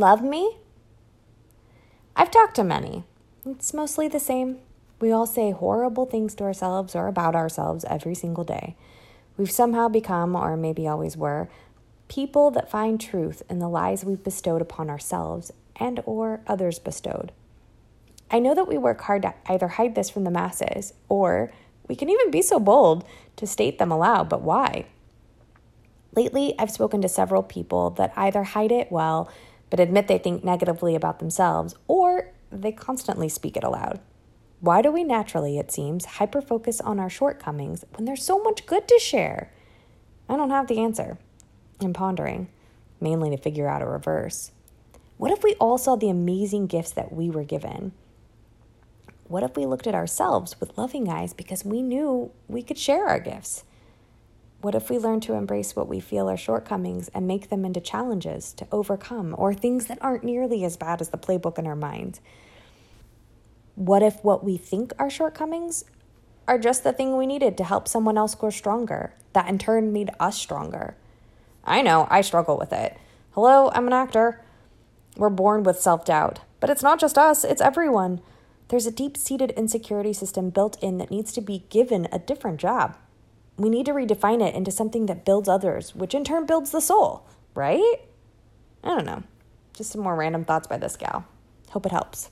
Love me? I've talked to many. It's mostly the same. We all say horrible things to ourselves or about ourselves every single day. We've somehow become, or maybe always were, people that find truth in the lies we've bestowed upon ourselves and or others bestowed. I know that we work hard to either hide this from the masses or we can even be so bold to state them aloud, but why? Lately, I've spoken to several people that either hide it well, but admit they think negatively about themselves, or they constantly speak it aloud. Why do we naturally, it seems, hyper focus on our shortcomings when there's so much good to share? I don't have the answer. I'm pondering, mainly to figure out a reverse. What if we all saw the amazing gifts that we were given? What if we looked at ourselves with loving eyes because we knew we could share our gifts? What if we learn to embrace what we feel are shortcomings and make them into challenges to overcome or things that aren't nearly as bad as the playbook in our mind? What if what we think are shortcomings are just the thing we needed to help someone else grow stronger, that in turn made us stronger? I know, I struggle with it. Hello, I'm an actor. We're born with self doubt, but it's not just us, it's everyone. There's a deep seated insecurity system built in that needs to be given a different job. We need to redefine it into something that builds others, which in turn builds the soul, right? I don't know. Just some more random thoughts by this gal. Hope it helps.